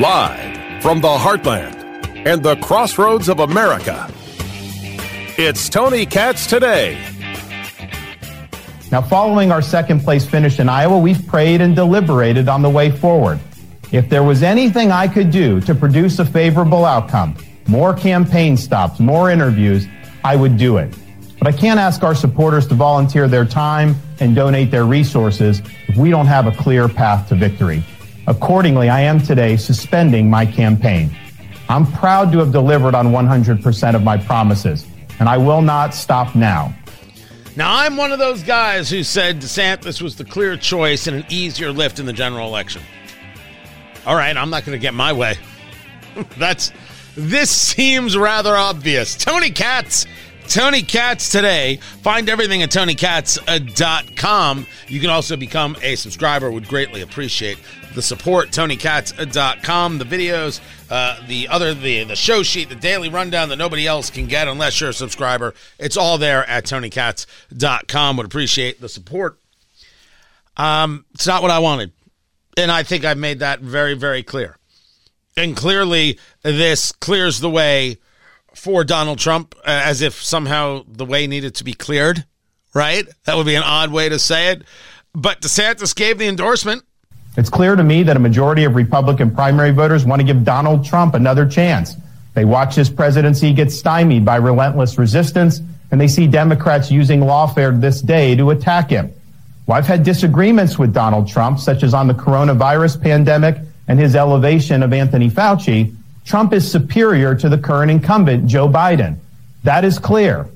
Live from the heartland and the crossroads of America, it's Tony Katz today. Now, following our second place finish in Iowa, we've prayed and deliberated on the way forward. If there was anything I could do to produce a favorable outcome, more campaign stops, more interviews, I would do it. But I can't ask our supporters to volunteer their time and donate their resources if we don't have a clear path to victory. Accordingly, I am today suspending my campaign. I'm proud to have delivered on 100% of my promises, and I will not stop now. Now, I'm one of those guys who said DeSantis was the clear choice and an easier lift in the general election. All right, I'm not going to get my way. That's this seems rather obvious. Tony Katz Tony Katz today. Find everything at tonykatz.com. You can also become a subscriber. Would greatly appreciate the support. tonykatz.com. The videos, uh, the other the the show sheet, the daily rundown that nobody else can get unless you're a subscriber. It's all there at tonykatz.com. Would appreciate the support. Um, it's not what I wanted, and I think I've made that very very clear. And clearly, this clears the way for Donald Trump uh, as if somehow the way needed to be cleared, right? That would be an odd way to say it. But DeSantis gave the endorsement. It's clear to me that a majority of Republican primary voters want to give Donald Trump another chance. They watch his presidency get stymied by relentless resistance, and they see Democrats using lawfare this day to attack him. Well, I've had disagreements with Donald Trump, such as on the coronavirus pandemic and his elevation of Anthony Fauci. Trump is superior to the current incumbent, Joe Biden. That is clear.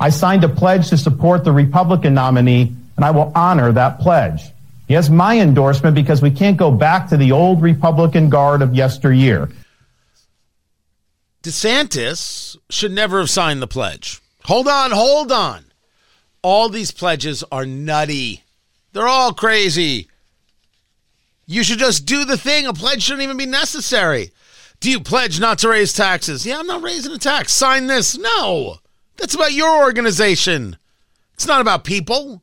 I signed a pledge to support the Republican nominee, and I will honor that pledge. He has my endorsement because we can't go back to the old Republican guard of yesteryear. DeSantis should never have signed the pledge. Hold on, hold on. All these pledges are nutty. They're all crazy. You should just do the thing. A pledge shouldn't even be necessary. Do you pledge not to raise taxes? Yeah, I'm not raising a tax. Sign this. No. That's about your organization. It's not about people.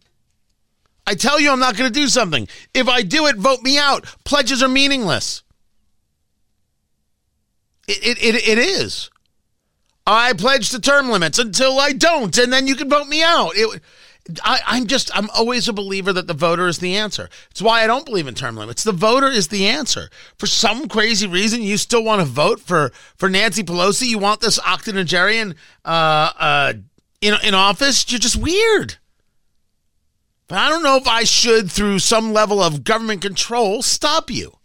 I tell you I'm not going to do something. If I do it, vote me out. Pledges are meaningless. It, it, it, it is. I pledge to term limits until I don't, and then you can vote me out. It, I, am just, I'm always a believer that the voter is the answer. It's why I don't believe in term limits. The voter is the answer. For some crazy reason, you still want to vote for, for Nancy Pelosi. You want this octogenarian uh, uh, in, in office. You're just weird. But I don't know if I should, through some level of government control, stop you.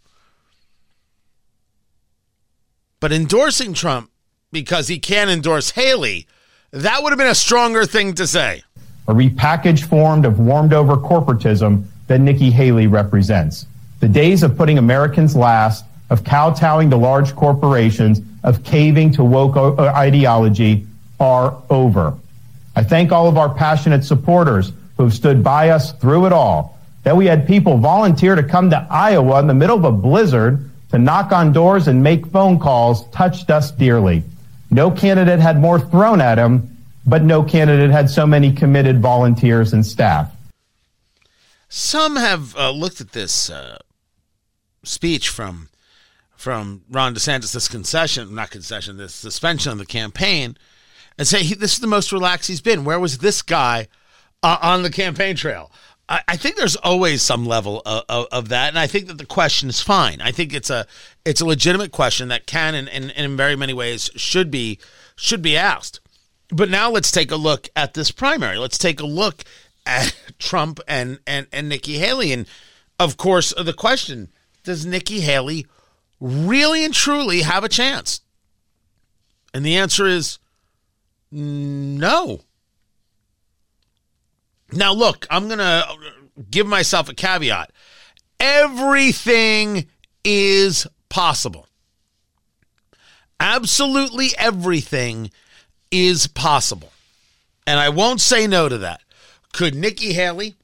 But endorsing Trump because he can't endorse Haley, that would have been a stronger thing to say a repackaged form of warmed over corporatism that Nikki Haley represents. The days of putting Americans last, of kowtowing to large corporations, of caving to woke uh, ideology are over. I thank all of our passionate supporters who have stood by us through it all. That we had people volunteer to come to Iowa in the middle of a blizzard to knock on doors and make phone calls touched us dearly. No candidate had more thrown at him but no candidate had so many committed volunteers and staff. Some have uh, looked at this uh, speech from from Ron DeSantis, this concession, not concession, this suspension of the campaign, and say he, this is the most relaxed he's been. Where was this guy uh, on the campaign trail? I, I think there's always some level of, of, of, that, and I think that the question is fine. I think it's a it's a legitimate question that can and, and, and in very many ways should be should be asked. But now let's take a look at this primary. Let's take a look at Trump and, and, and Nikki Haley. And of course, the question does Nikki Haley really and truly have a chance? And the answer is no. Now, look, I'm going to give myself a caveat. Everything is possible. Absolutely everything is possible. And I won't say no to that. Could Nikki Haley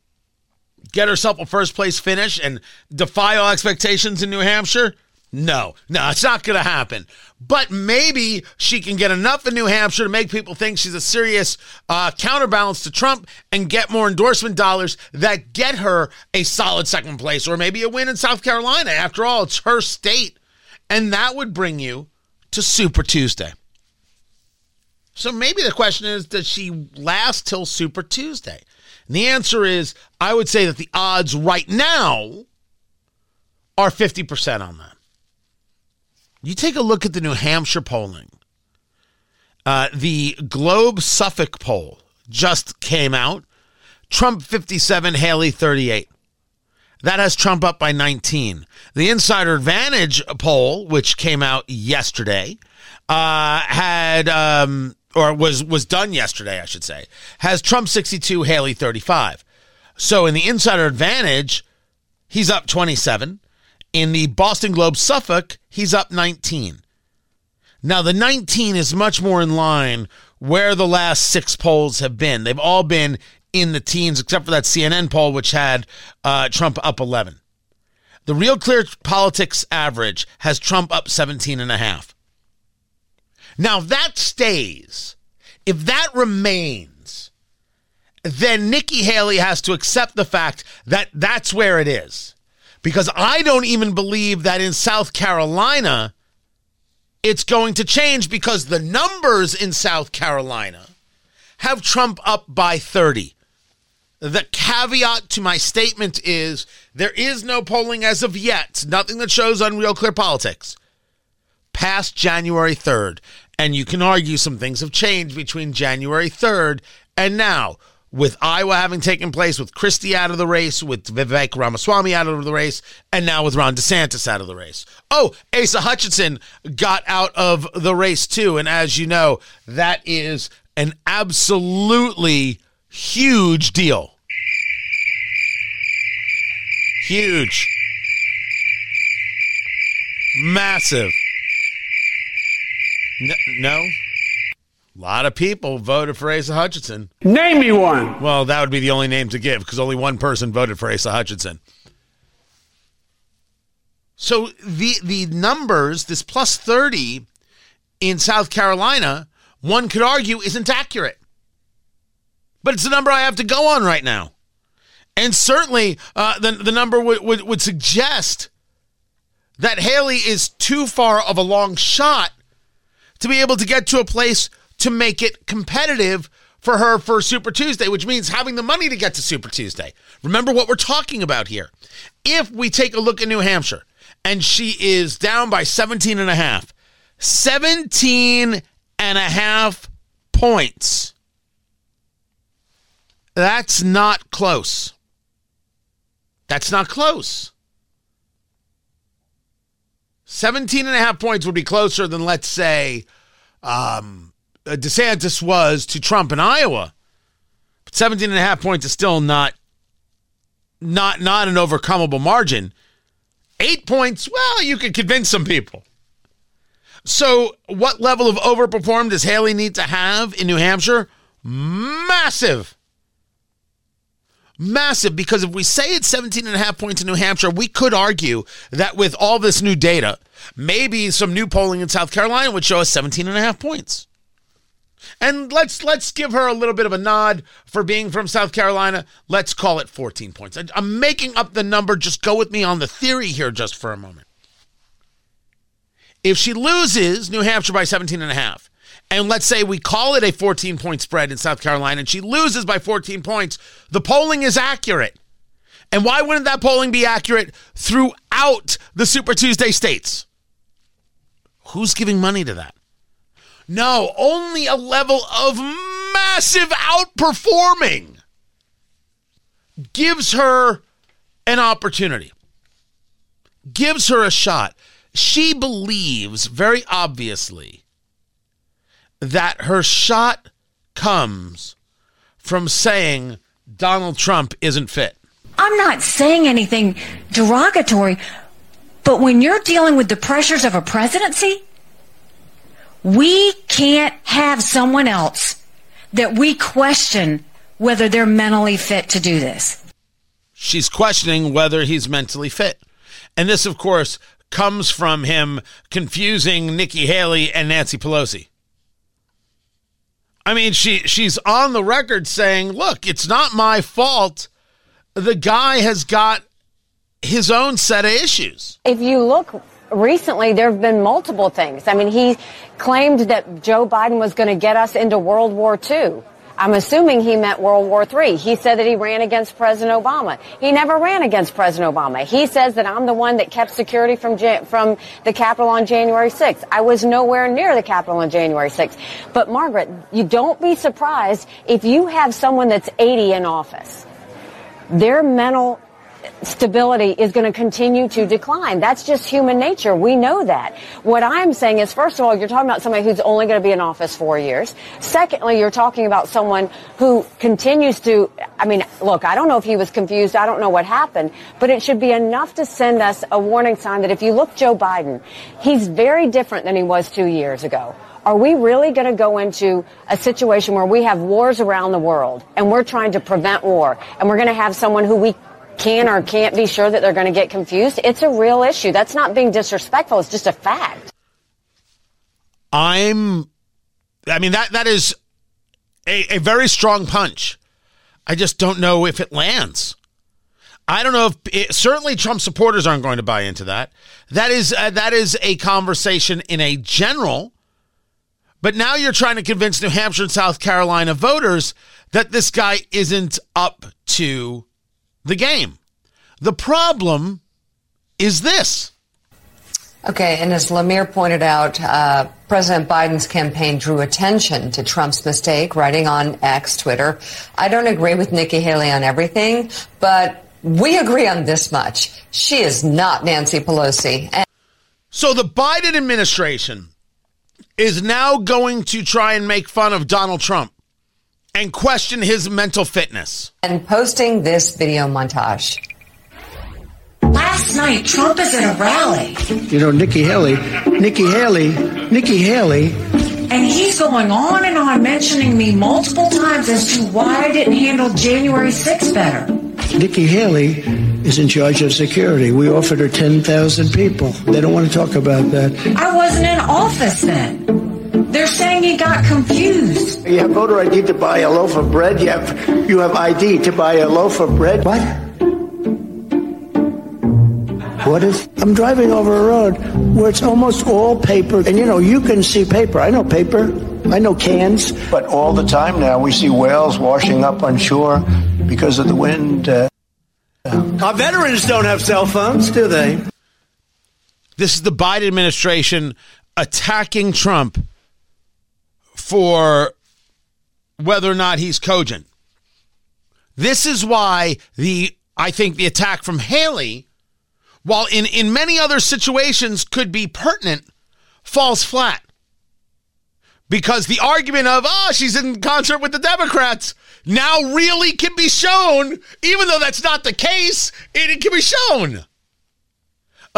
get herself a first place finish and defy all expectations in New Hampshire? No, no, it's not going to happen. But maybe she can get enough in New Hampshire to make people think she's a serious uh, counterbalance to Trump and get more endorsement dollars that get her a solid second place or maybe a win in South Carolina. After all, it's her state. And that would bring you to Super Tuesday. So maybe the question is does she last till Super Tuesday? And the answer is I would say that the odds right now are 50% on that. You take a look at the New Hampshire polling. Uh, the Globe Suffolk poll just came out. Trump 57, Haley 38. That has Trump up by 19. The Insider Advantage poll, which came out yesterday, uh, had um, or was was done yesterday, I should say, has Trump 62, Haley 35. So in the Insider Advantage, he's up 27. In the Boston Globe Suffolk, he's up 19. Now, the 19 is much more in line where the last six polls have been. They've all been in the teens, except for that CNN poll, which had uh, Trump up 11. The Real Clear Politics average has Trump up 17 and a half. Now, if that stays, if that remains, then Nikki Haley has to accept the fact that that's where it is because I don't even believe that in South Carolina it's going to change because the numbers in South Carolina have Trump up by 30. The caveat to my statement is there is no polling as of yet, nothing that shows on Real Clear Politics past January 3rd. And you can argue some things have changed between January 3rd and now with Iowa having taken place, with Christie out of the race, with Vivek Ramaswamy out of the race, and now with Ron DeSantis out of the race. Oh, Asa Hutchinson got out of the race too. And as you know, that is an absolutely huge deal. Huge. Massive. No? A lot of people voted for Asa Hutchinson. Name me one. Well, that would be the only name to give because only one person voted for Asa Hutchinson. So the the numbers, this plus 30 in South Carolina, one could argue isn't accurate. But it's the number I have to go on right now. And certainly uh, the, the number would, would, would suggest that Haley is too far of a long shot to be able to get to a place to make it competitive for her for Super Tuesday, which means having the money to get to Super Tuesday. Remember what we're talking about here. If we take a look at New Hampshire and she is down by 17 and a half, 17 and a half points. That's not close. That's not close. 17 and a half points would be closer than, let's say, um, uh, DeSantis was to Trump in Iowa. But 17 and a half points is still not not not an overcomable margin. 8 points, well, you could convince some people. So, what level of overperform does Haley need to have in New Hampshire? Massive. Massive, because if we say it's 17 and a half points in New Hampshire, we could argue that with all this new data, maybe some new polling in South Carolina would show us 17 and a half points. And let's let's give her a little bit of a nod for being from South Carolina. Let's call it 14 points. I'm making up the number. Just go with me on the theory here just for a moment. If she loses New Hampshire by 17 and a half, and let's say we call it a 14 point spread in South Carolina and she loses by 14 points, the polling is accurate. And why wouldn't that polling be accurate throughout the Super Tuesday states? Who's giving money to that? No, only a level of massive outperforming gives her an opportunity, gives her a shot. She believes very obviously that her shot comes from saying Donald Trump isn't fit. I'm not saying anything derogatory, but when you're dealing with the pressures of a presidency, we can't have someone else that we question whether they're mentally fit to do this. She's questioning whether he's mentally fit. And this, of course, comes from him confusing Nikki Haley and Nancy Pelosi. I mean, she she's on the record saying, "Look, it's not my fault. The guy has got his own set of issues." If you look recently, there have been multiple things. I mean, he claimed that Joe Biden was going to get us into World War II. I'm assuming he meant World War III. He said that he ran against President Obama. He never ran against President Obama. He says that I'm the one that kept security from from the Capitol on January 6th. I was nowhere near the Capitol on January 6th. But Margaret, you don't be surprised if you have someone that's 80 in office. Their mental stability is going to continue to decline. That's just human nature. We know that. What I'm saying is, first of all, you're talking about somebody who's only going to be in office four years. Secondly, you're talking about someone who continues to, I mean, look, I don't know if he was confused. I don't know what happened, but it should be enough to send us a warning sign that if you look Joe Biden, he's very different than he was two years ago. Are we really going to go into a situation where we have wars around the world and we're trying to prevent war and we're going to have someone who we can or can't be sure that they're going to get confused. It's a real issue. That's not being disrespectful. It's just a fact. I'm, I mean, that, that is a, a very strong punch. I just don't know if it lands. I don't know if it, certainly Trump supporters aren't going to buy into that. That is uh, that is a conversation in a general. But now you're trying to convince New Hampshire and South Carolina voters that this guy isn't up to the game. The problem is this. Okay, and as Lemire pointed out, uh, President Biden's campaign drew attention to Trump's mistake, writing on X, Twitter. I don't agree with Nikki Haley on everything, but we agree on this much. She is not Nancy Pelosi. And- so the Biden administration is now going to try and make fun of Donald Trump and question his mental fitness. And posting this video montage. Last night, Trump is at a rally. You know, Nikki Haley, Nikki Haley, Nikki Haley. And he's going on and on mentioning me multiple times as to why I didn't handle January 6th better. Nikki Haley is in charge of security. We offered her 10,000 people. They don't want to talk about that. I wasn't in office then. They're saying he got confused. You have voter ID to buy a loaf of bread. You have you have ID to buy a loaf of bread. What? What is? I'm driving over a road where it's almost all paper, and you know you can see paper. I know paper. I know cans. But all the time now we see whales washing up on shore because of the wind. Uh, Our veterans don't have cell phones, do they? This is the Biden administration attacking Trump for whether or not he's cogent. This is why the I think the attack from Haley, while in, in many other situations could be pertinent, falls flat. Because the argument of, oh, she's in concert with the Democrats now really can be shown, even though that's not the case, it, it can be shown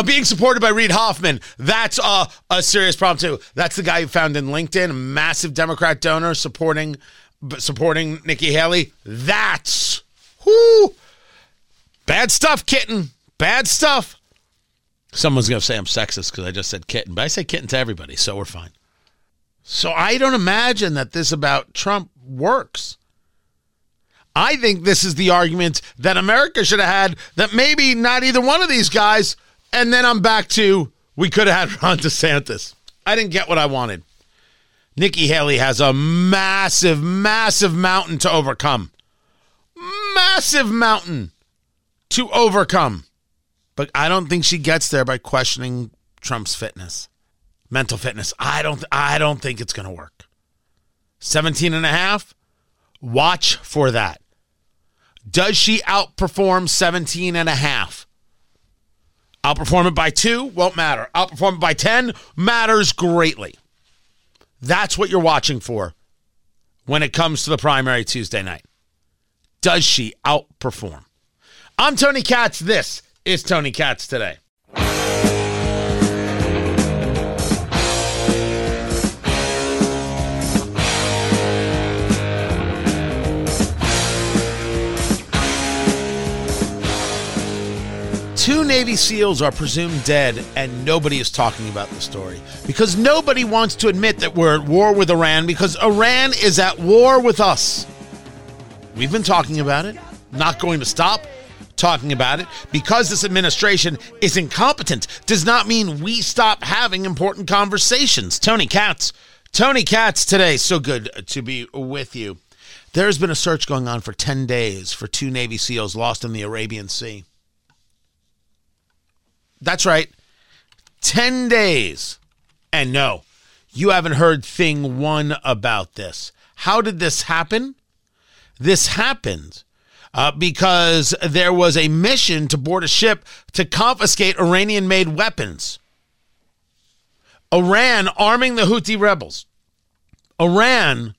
being supported by Reid Hoffman. That's a, a serious problem too. That's the guy who found in LinkedIn, a massive Democrat donor supporting supporting Nikki Haley. That's whoo bad stuff, kitten. Bad stuff. Someone's gonna say I'm sexist because I just said kitten, but I say kitten to everybody, so we're fine. So I don't imagine that this about Trump works. I think this is the argument that America should have had that maybe not either one of these guys and then I'm back to we could have had Ron DeSantis. I didn't get what I wanted. Nikki Haley has a massive, massive mountain to overcome. Massive mountain to overcome. But I don't think she gets there by questioning Trump's fitness, mental fitness. I don't I don't think it's going to work. 17 and a half. Watch for that. Does she outperform 17 and a half? Outperform it by two won't matter. Outperform it by 10 matters greatly. That's what you're watching for when it comes to the primary Tuesday night. Does she outperform? I'm Tony Katz. This is Tony Katz today. Navy SEALs are presumed dead, and nobody is talking about the story because nobody wants to admit that we're at war with Iran because Iran is at war with us. We've been talking about it, not going to stop talking about it. Because this administration is incompetent does not mean we stop having important conversations. Tony Katz. Tony Katz today. So good to be with you. There's been a search going on for 10 days for two Navy SEALs lost in the Arabian Sea. That's right. 10 days. And no, you haven't heard thing one about this. How did this happen? This happened uh, because there was a mission to board a ship to confiscate Iranian made weapons. Iran arming the Houthi rebels. Iran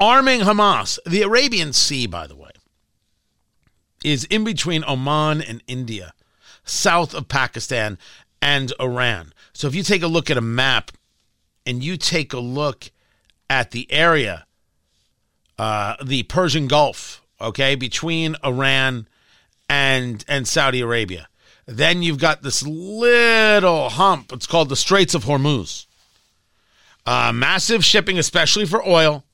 arming Hamas. The Arabian Sea, by the way, is in between Oman and India, south of Pakistan and Iran. So if you take a look at a map and you take a look at the area, uh, the Persian Gulf, okay, between Iran and and Saudi Arabia. Then you've got this little hump. It's called the Straits of Hormuz. Uh, massive shipping, especially for oil,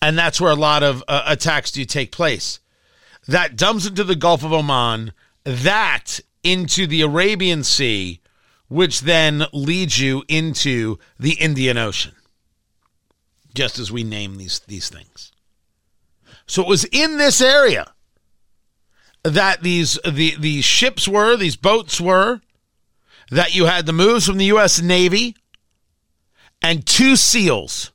and that's where a lot of uh, attacks do take place. That dumps into the Gulf of Oman, that into the Arabian Sea, which then leads you into the Indian Ocean. Just as we name these these things. So it was in this area that these the these ships were, these boats were, that you had the moves from the US Navy and two SEALs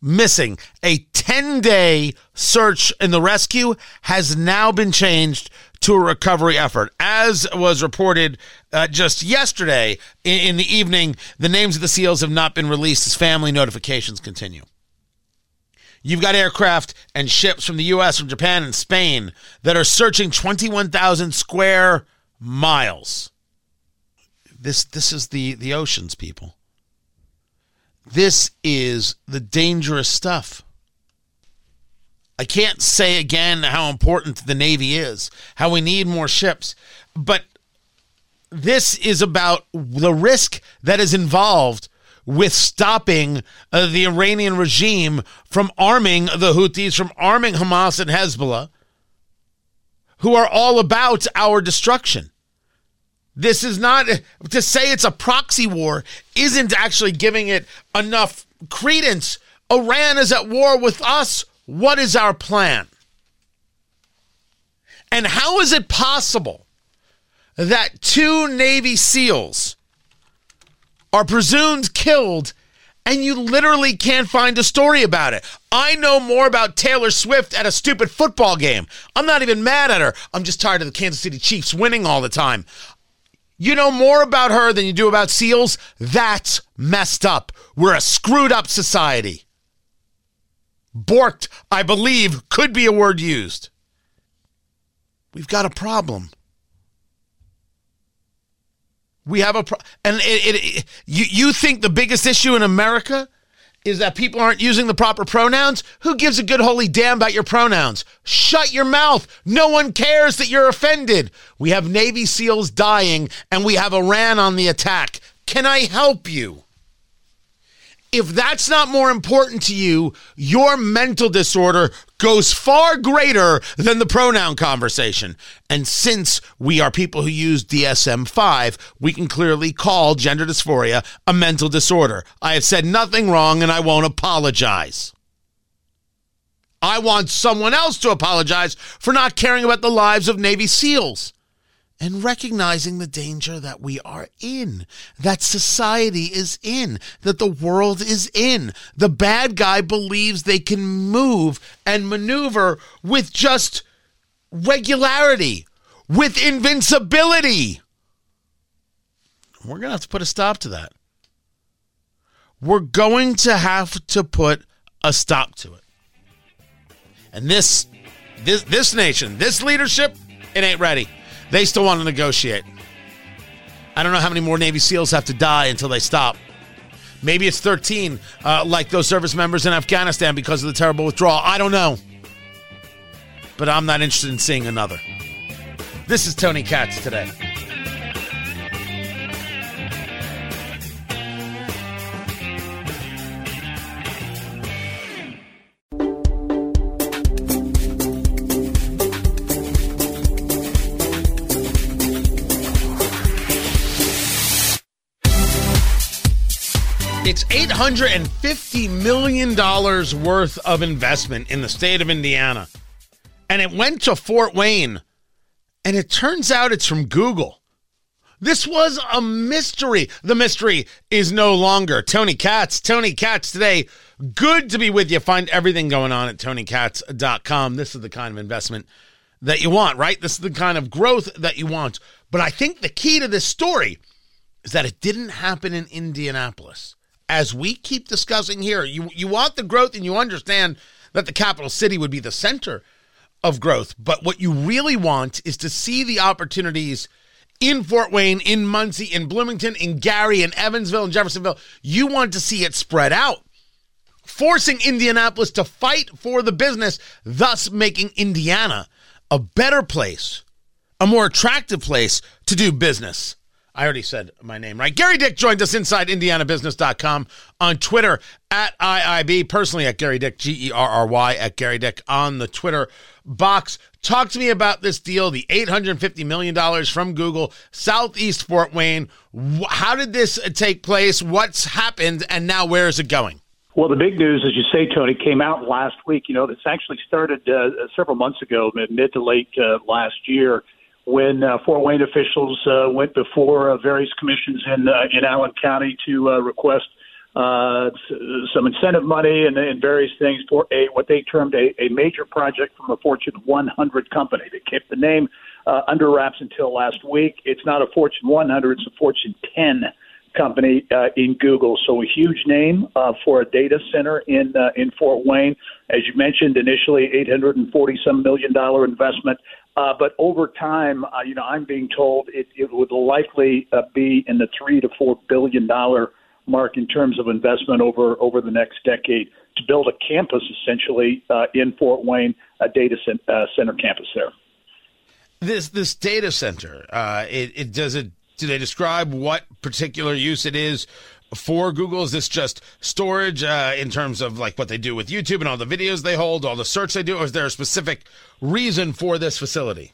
missing. A 10-day search and the rescue has now been changed to a recovery effort. As was reported uh, just yesterday in, in the evening, the names of the SEALs have not been released as family notifications continue. You've got aircraft and ships from the US, from Japan, and Spain that are searching 21,000 square miles. This, this is the, the oceans, people. This is the dangerous stuff. I can't say again how important the Navy is, how we need more ships, but this is about the risk that is involved with stopping uh, the Iranian regime from arming the Houthis, from arming Hamas and Hezbollah, who are all about our destruction. This is not to say it's a proxy war, isn't actually giving it enough credence. Iran is at war with us. What is our plan? And how is it possible that two Navy SEALs are presumed killed and you literally can't find a story about it. I know more about Taylor Swift at a stupid football game. I'm not even mad at her. I'm just tired of the Kansas City Chiefs winning all the time. You know more about her than you do about SEALs? That's messed up. We're a screwed up society. Borked, I believe, could be a word used. We've got a problem. We have a pro- and it, it, it, you you think the biggest issue in America is that people aren't using the proper pronouns? Who gives a good holy damn about your pronouns? Shut your mouth. No one cares that you're offended. We have Navy SEALs dying and we have Iran on the attack. Can I help you? If that's not more important to you, your mental disorder goes far greater than the pronoun conversation. And since we are people who use DSM 5, we can clearly call gender dysphoria a mental disorder. I have said nothing wrong and I won't apologize. I want someone else to apologize for not caring about the lives of Navy SEALs and recognizing the danger that we are in, that society is in, that the world is in. The bad guy believes they can move and maneuver with just regularity, with invincibility. We're going to have to put a stop to that. We're going to have to put a stop to it. And this this this nation, this leadership, it ain't ready. They still want to negotiate. I don't know how many more Navy SEALs have to die until they stop. Maybe it's 13, uh, like those service members in Afghanistan because of the terrible withdrawal. I don't know. But I'm not interested in seeing another. This is Tony Katz today. It's $850 million worth of investment in the state of Indiana. And it went to Fort Wayne. And it turns out it's from Google. This was a mystery. The mystery is no longer. Tony Katz, Tony Katz today. Good to be with you. Find everything going on at tonykatz.com. This is the kind of investment that you want, right? This is the kind of growth that you want. But I think the key to this story is that it didn't happen in Indianapolis as we keep discussing here, you you want the growth and you understand that the capital city would be the center of growth, but what you really want is to see the opportunities in Fort Wayne, in Muncie, in Bloomington, in Gary, in Evansville, in Jeffersonville. You want to see it spread out, forcing Indianapolis to fight for the business, thus making Indiana a better place, a more attractive place to do business. I already said my name right. Gerry Dick joined us inside IndianaBusiness.com on Twitter at IIB, personally at Gerry Dick, G E R R Y, at Gerry Dick on the Twitter box. Talk to me about this deal, the $850 million from Google, Southeast Fort Wayne. How did this take place? What's happened? And now where is it going? Well, the big news, as you say, Tony, came out last week. You know, this actually started uh, several months ago, mid to late uh, last year when uh, Fort Wayne officials uh, went before uh, various commissions in uh, in Allen County to uh, request uh, some incentive money and, and various things for a what they termed a, a major project from a Fortune 100 company. They kept the name uh, under wraps until last week. It's not a Fortune 100; it's a Fortune 10 company uh, in Google. So a huge name uh, for a data center in uh, in Fort Wayne. As you mentioned, initially 840 some million dollar investment. Uh, but over time, uh, you know, I'm being told it, it would likely uh, be in the three to four billion dollar mark in terms of investment over over the next decade to build a campus essentially uh, in Fort Wayne, a data center, uh, center campus there. This this data center, uh, it, it does it. Do they describe what particular use it is for Google? Is this just storage uh, in terms of like what they do with YouTube and all the videos they hold, all the search they do, or is there a specific reason for this facility?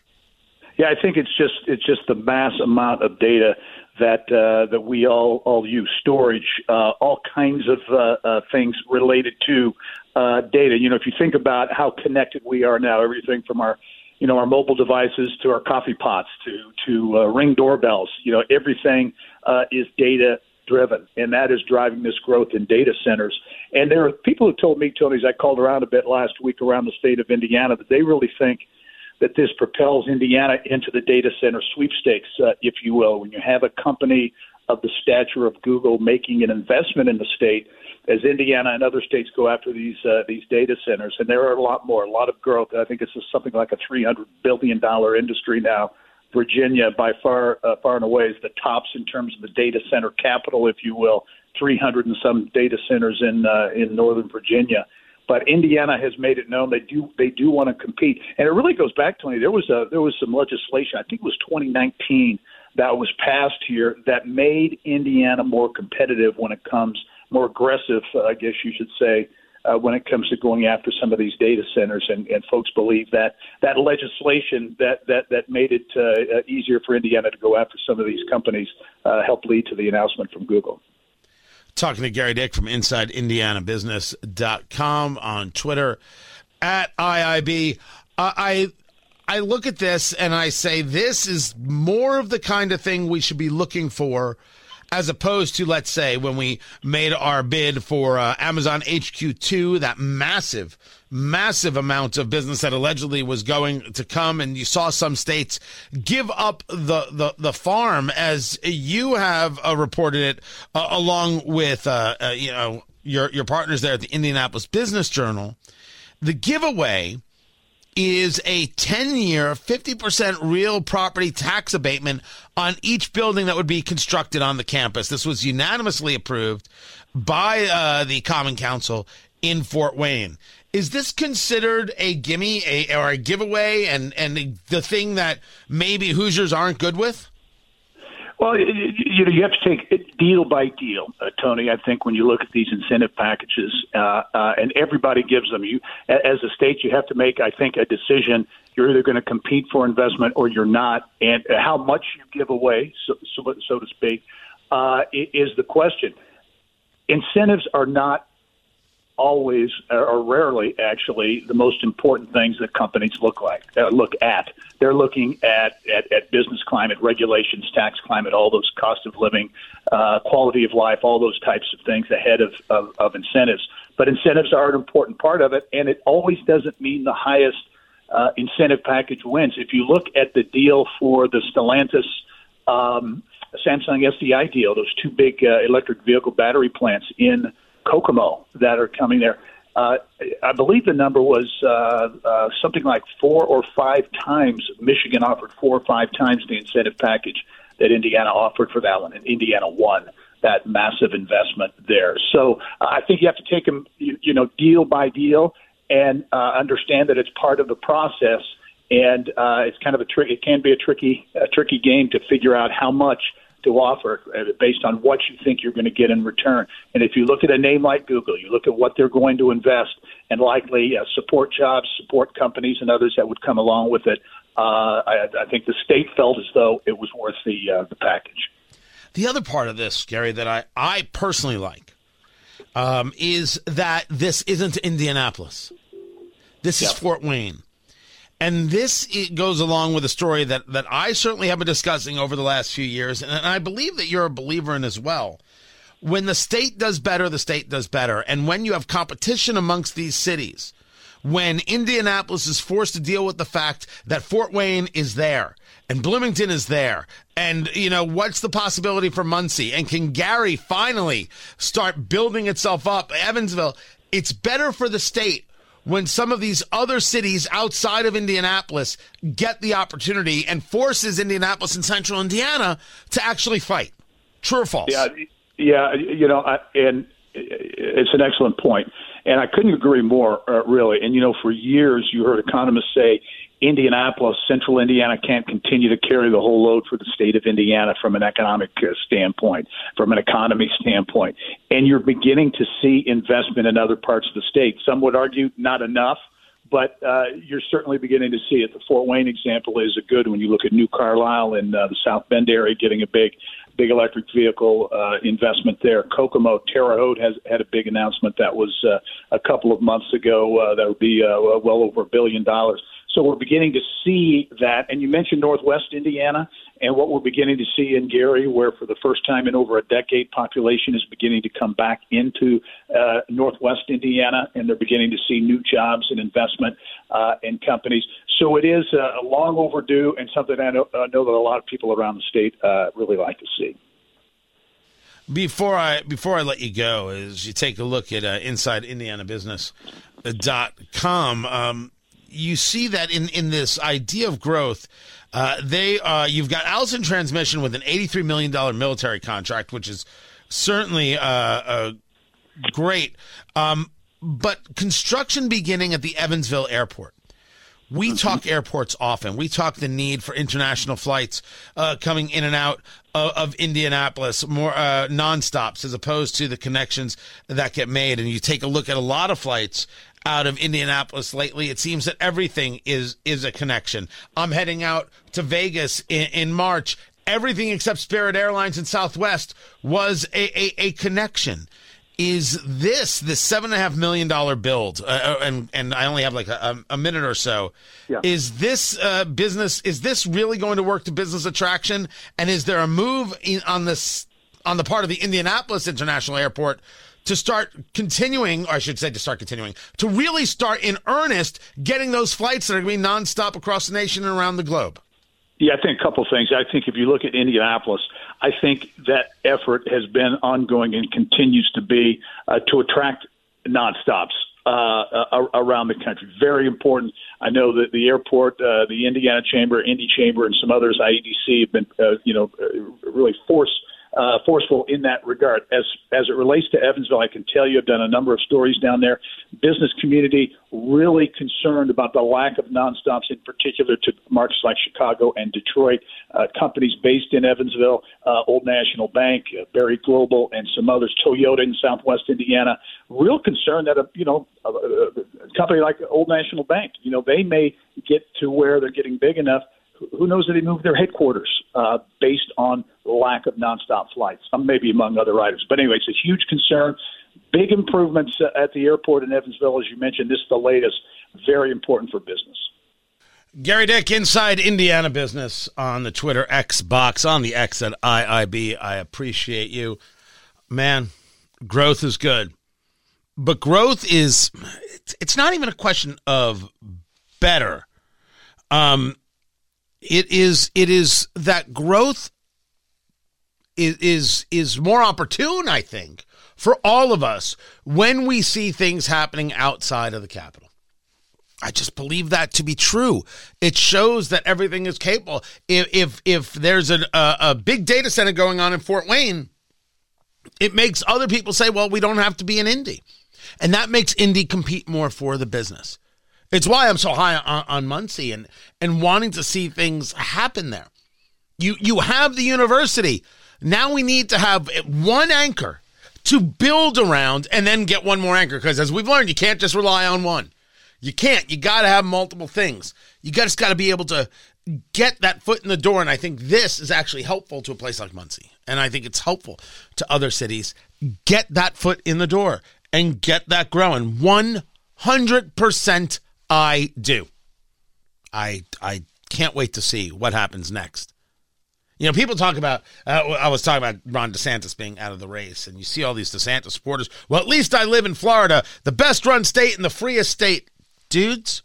Yeah, I think it's just it's just the mass amount of data that uh, that we all all use storage, uh, all kinds of uh, uh, things related to uh, data. You know, if you think about how connected we are now, everything from our you know our mobile devices to our coffee pots to to uh, ring doorbells. You know, everything uh, is data driven, and that is driving this growth in data centers. And there are people who told me, Tony, as I called around a bit last week around the state of Indiana, that they really think that this propels Indiana into the data center sweepstakes, uh, if you will. When you have a company of the stature of Google making an investment in the state, as Indiana and other states go after these uh, these data centers, and there are a lot more, a lot of growth. I think it's something like a 300 billion dollar industry now Virginia by far uh, far and away is the tops in terms of the data center capital, if you will. 300 and some data centers in uh, in Northern Virginia. But Indiana has made it known they do they do want to compete, and it really goes back, Tony. There was a there was some legislation. I think it was 2019 that was passed here that made Indiana more competitive when it comes more aggressive, uh, I guess you should say, uh, when it comes to going after some of these data centers, and, and folks believe that that legislation that that that made it uh, easier for Indiana to go after some of these companies uh, helped lead to the announcement from Google. Talking to Gerry Dick from InsideIndianaBusiness.com on Twitter at IIB. I I look at this and I say this is more of the kind of thing we should be looking for as opposed to let's say when we made our bid for uh, Amazon HQ2, that massive, massive amount of business that allegedly was going to come, and you saw some states give up the the, the farm, as you have uh, reported it, uh, along with uh, uh, you know your your partners there at the Indianapolis Business Journal. The giveaway is a 10 year, 50% real property tax abatement on each building that would be constructed on the campus. This was unanimously approved by uh, the Common Council in Fort Wayne. Is this considered a gimme a, or a giveaway and, and the thing that maybe Hoosiers aren't good with? Well, you know, you have to take it deal by deal, uh, Tony. I think when you look at these incentive packages, uh, uh, and everybody gives them, you as a state, you have to make, I think, a decision. You're either going to compete for investment or you're not, and how much you give away, so so, so to speak, uh, is the question. Incentives are not always or rarely actually the most important things that companies look like uh, look at. They're looking at, at, at business climate regulations tax climate all those cost of living uh, quality of life all those types of things ahead of, of, of incentives. But incentives are an important part of it and it always doesn't mean the highest uh, incentive package wins. If you look at the deal for the Stellantis um, Samsung SDI deal those two big uh, electric vehicle battery plants in Kokomo that are coming there. Uh, I believe the number was uh, uh, something like four or five times. Michigan offered four or five times the incentive package that Indiana offered for that one, and Indiana won that massive investment there. So uh, I think you have to take them, you, you know, deal by deal, and uh, understand that it's part of the process. And uh, it's kind of a trick. It can be a tricky, a tricky game to figure out how much to offer uh, based on what you think you're going to get in return. And if you look at a name like Google, you look at what they're going to invest and likely uh, support jobs, support companies, and others that would come along with it. Uh, I, I think the state felt as though it was worth the uh, the package. The other part of this, Gerry, that I, I personally like um, is that this isn't Indianapolis. This is Fort Wayne. And this goes along with a story that, that I certainly have been discussing over the last few years, and I believe that you're a believer in as well. When the state does better, the state does better. And when you have competition amongst these cities, when Indianapolis is forced to deal with the fact that Fort Wayne is there and Bloomington is there, and you know what's the possibility for Muncie, and can Gary finally start building itself up? Evansville, it's better for the state when some of these other cities outside of Indianapolis get the opportunity and forces Indianapolis and central Indiana to actually fight. True or false? Yeah, yeah, you know, I, and it's an excellent point, and I couldn't agree more, uh, really. And you know, for years you heard economists say Indianapolis, central Indiana can't continue to carry the whole load for the state of Indiana from an economic uh, standpoint, from an economy standpoint. And you're beginning to see investment in other parts of the state. Some would argue not enough, but uh, you're certainly beginning to see it. The Fort Wayne example is a good one. You look at New Carlisle in uh, the South Bend area getting a big big electric vehicle uh, investment there. Kokomo, Terre Haute has had a big announcement that was uh, a couple of months ago uh, that would be uh, well over a billion dollars. So we're beginning to see that. And you mentioned Northwest Indiana and what we're beginning to see in Gary, where for the first time in over a decade, population is beginning to come back into uh, Northwest Indiana, and they're beginning to see new jobs and investment uh, in companies. So it is uh, long overdue and something I know, know that a lot of people around the state uh, really like to see. Before I before I let you go, as you take a look at uh, InsideIndianaBusiness.com, um, you see that in in this idea of growth. Uh, they uh, you've got Allison Transmission with an eighty-three million dollar military contract, which is certainly uh, uh, great. Um, but construction beginning at the Evansville airport. We mm-hmm. talk airports often. We talk the need for international flights uh, coming in and out of, of Indianapolis, more uh, nonstops as opposed to the connections that get made. And you take a look at a lot of flights out of Indianapolis lately. It seems that everything is is a connection. I'm heading out to Vegas in, in March. Everything except Spirit Airlines and Southwest was a, a, a connection. Is this the seven and a half million dollar build? Uh, uh, and and I only have like a, a minute or so. Yeah. Is this uh, business? Is this really going to work to business attraction? And is there a move in, on this on the part of the Indianapolis International Airport to start continuing, or I should say to start continuing, to really start in earnest getting those flights that are going to be nonstop across the nation and around the globe? Yeah, I think a couple of things. I think if you look at Indianapolis, I think that effort has been ongoing and continues to be uh, to attract nonstops uh, uh, around the country. Very important. I know that the airport, uh, the Indiana Chamber, Indy Chamber, and some others, IEDC, have been, uh, you know, uh, really force uh, forceful in that regard. As as it relates to Evansville, I can tell you I've done a number of stories down there. Business community really concerned about the lack of nonstops, in particular to markets like Chicago and Detroit. Uh, companies based in Evansville, uh, Old National Bank, uh, Berry Global, and some others, Toyota in Southwest Indiana, real concern that a you know a, a company like Old National Bank, you know, they may get to where they're getting big enough who knows that they moved their headquarters uh, based on lack of nonstop flights, um, maybe among other items. But anyway, it's a huge concern. Big improvements uh, at the airport in Evansville, as you mentioned. This is the latest. Very important for business. Gerry Dick, Inside Indiana Business on the Twitter X box, on the X at IIB. I appreciate you. Man, growth is good. But growth is, it's not even a question of better. Um, it is it is that growth is is is more opportune, I think, for all of us when we see things happening outside of the capital. I just believe that to be true. It shows that everything is capable. If if, if there's a, a, a big data center going on in Fort Wayne, it makes other people say, "Well, we don't have to be in Indy," and that makes Indy compete more for the business. It's why I'm so high on, on Muncie and, and wanting to see things happen there. You you have the university. Now we need to have one anchor to build around and then get one more anchor. Because as we've learned, you can't just rely on one. You can't. You got to have multiple things. You just got to be able to get that foot in the door. And I think this is actually helpful to a place like Muncie. And I think it's helpful to other cities. Get that foot in the door and get that growing. 100% I do. I I can't wait to see what happens next. You know, people talk about. Uh, I was talking about Ron DeSantis being out of the race, and you see all these DeSantis supporters. Well, at least I live in Florida, the best run state and the freest state, dudes.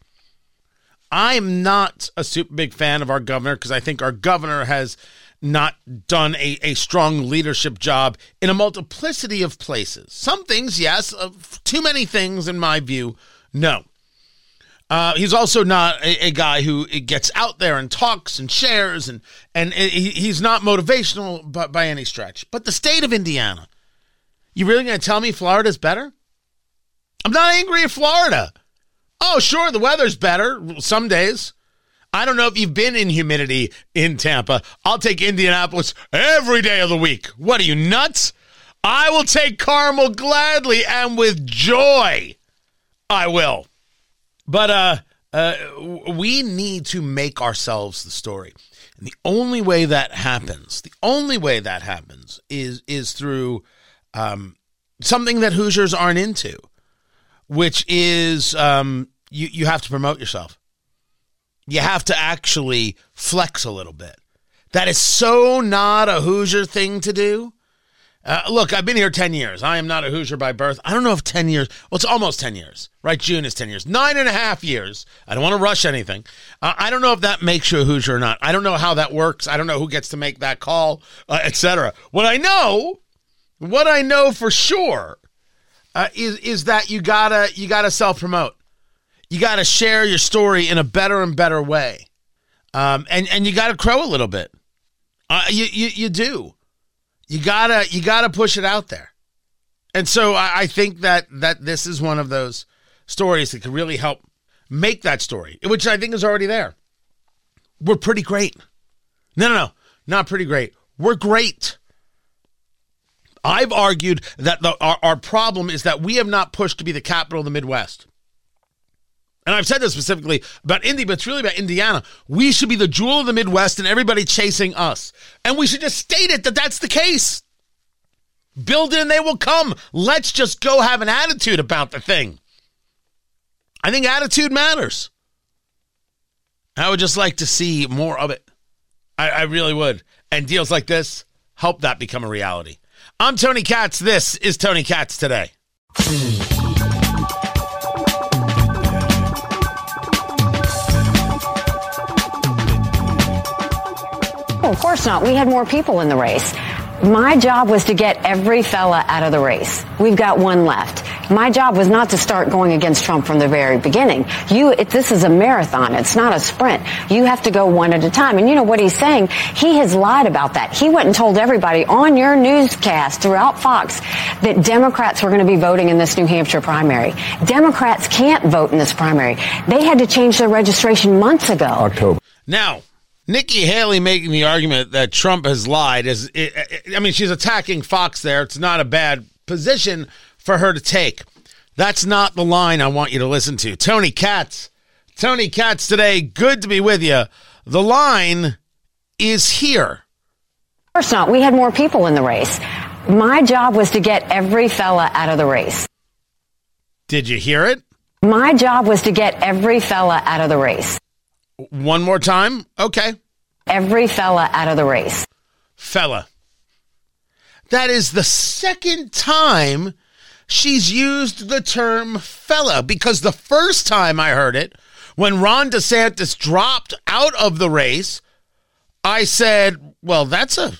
I'm not a super big fan of our governor because I think our governor has not done a, a strong leadership job in a multiplicity of places. Some things, yes. Uh, too many things, in my view, no. Uh, he's also not a, a, guy who gets out there and talks and shares, and and he, he's not motivational by, by any stretch. But the state of Indiana, you really going to tell me Florida's better? I'm not angry at Florida. Oh, sure, the weather's better some days. I don't know if you've been in humidity in Tampa. I'll take Indianapolis every day of the week. What are you nuts? I will take Carmel gladly and with joy. I will. But uh, uh, we need to make ourselves the story. And the only way that happens, the only way that happens is is through um, something that Hoosiers aren't into, which is um, you you have to promote yourself. You have to actually flex a little bit. That is so not a Hoosier thing to do. Uh, look, I've been here 10 years. I am not a Hoosier by birth. I don't know if 10 years, well, it's almost 10 years, right? June is 10 years. Nine and a half years. I don't want to rush anything. Uh, I don't know if that makes you a Hoosier or not. I don't know how that works. I don't know who gets to make that call, uh, etc. What I know, what I know for sure, uh, is is that you gotta you gotta self promote. You gotta share your story in a better and better way, um, and and you gotta crow a little bit. Uh, you, you you do. You gotta you gotta push it out there. And so I, I think that that this is one of those stories that can really help make that story, which I think is already there. We're pretty great. No, no, no, not pretty great. We're great. I've argued that the, our, our problem is that we have not pushed to be the capital of the Midwest. And I've said this specifically about Indy, but it's really about Indiana. We should be the jewel of the Midwest and everybody chasing us. And we should just state it that that's the case. Build it and they will come. Let's just go have an attitude about the thing. I think attitude matters. I would just like to see more of it. I, I really would. And deals like this help that become a reality. I'm Tony Katz. This is Tony Katz today. Course not. We had more people in the race. My job was to get every fella out of the race. We've got one left. My job was not to start going against Trump from the very beginning. You, it, this is a marathon. It's not a sprint. You have to go one at a time. And you know what he's saying? He has lied about that. He went and told everybody on your newscast throughout Fox that Democrats were going to be voting in this New Hampshire primary. Democrats can't vote in this primary. They had to change their registration months ago. October. Now, Nikki Haley making the argument that Trump has lied is, I mean, she's attacking Fox there. It's not a bad position for her to take. That's not the line I want you to listen to. Tony Katz. Tony Katz today. Good to be with you. The line is here. Of course not. We had more people in the race. My job was to get every fella out of the race. Did you hear it? My job was to get every fella out of the race. One more time? Okay. Every fella out of the race. Fella. That is the second time she's used the term fella because the first time I heard it, when Ron DeSantis dropped out of the race, I said, well, that's a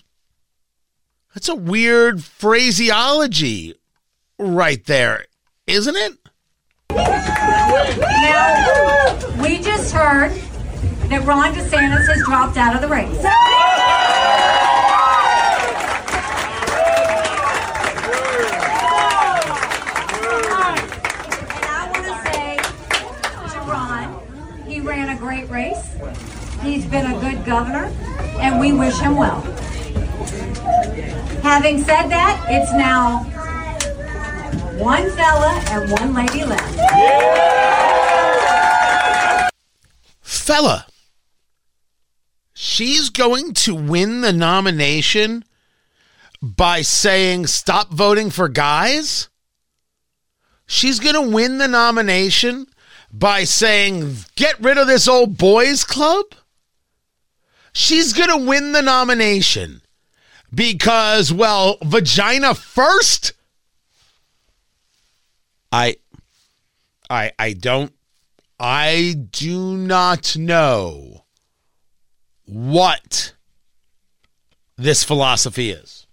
that's a weird phraseology right there, isn't it? Now, we just heard that Ron DeSantis has dropped out of the race. And I want to say to Ron, he ran a great race. He's been a good governor, and we wish him well. Having said that, it's now one fella and one lady left. Fella. She's going to win the nomination by saying stop voting for guys? She's going to win the nomination by saying get rid of this old boys club? She's going to win the nomination because, well, vagina first? I I I don't I do not know what this philosophy is.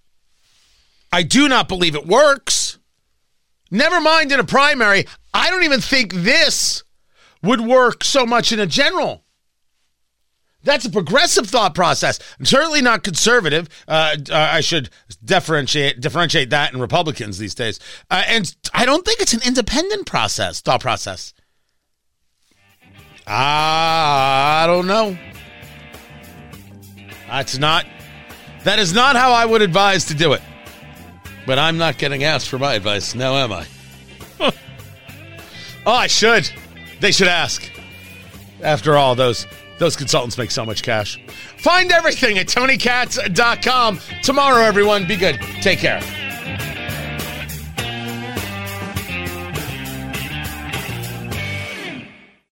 I do not believe it works. Never mind in a primary. I don't even think this would work so much in a general. That's a progressive thought process, certainly not conservative. Uh, uh, I should differentiate differentiate that in Republicans these days, uh, and I don't think it's an independent process thought process. I don't know. That's not. That is not how I would advise to do it. But I'm not getting asked for my advice now, am I? oh, I should. They should ask. After all, those those consultants make so much cash. Find everything at TonyKatz.com. Tomorrow, everyone, be good. Take care.